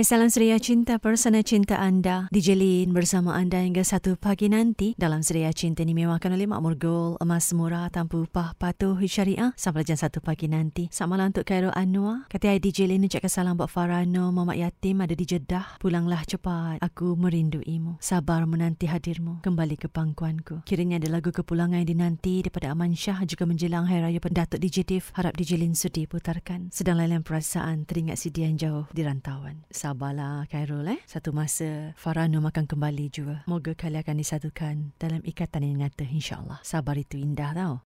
Salam seria cinta persana cinta anda. DJ Lin bersama anda hingga satu pagi nanti. Dalam seria cinta ini mewahkan oleh Makmur Gold, emas murah tanpa upah patuh syariah. Sampai jam satu pagi nanti. Selamat malam untuk Cairo Anwar. Kata DJ Lin ucapkan salam buat Farano, Mamak Yatim ada di Jeddah. Pulanglah cepat. Aku merinduimu. Sabar menanti hadirmu. Kembali ke pangkuanku. Kiranya ada lagu kepulangan yang dinanti daripada Aman Shah juga menjelang Hari Raya Pendatuk DJ. Harap DJ Lin sudi putarkan. Sedang lain perasaan teringat si dia yang jauh di rantauan sabarlah Khairul eh. Satu masa Farah Nur akan kembali juga. Moga kalian akan disatukan dalam ikatan yang nyata insyaAllah. Sabar itu indah tau.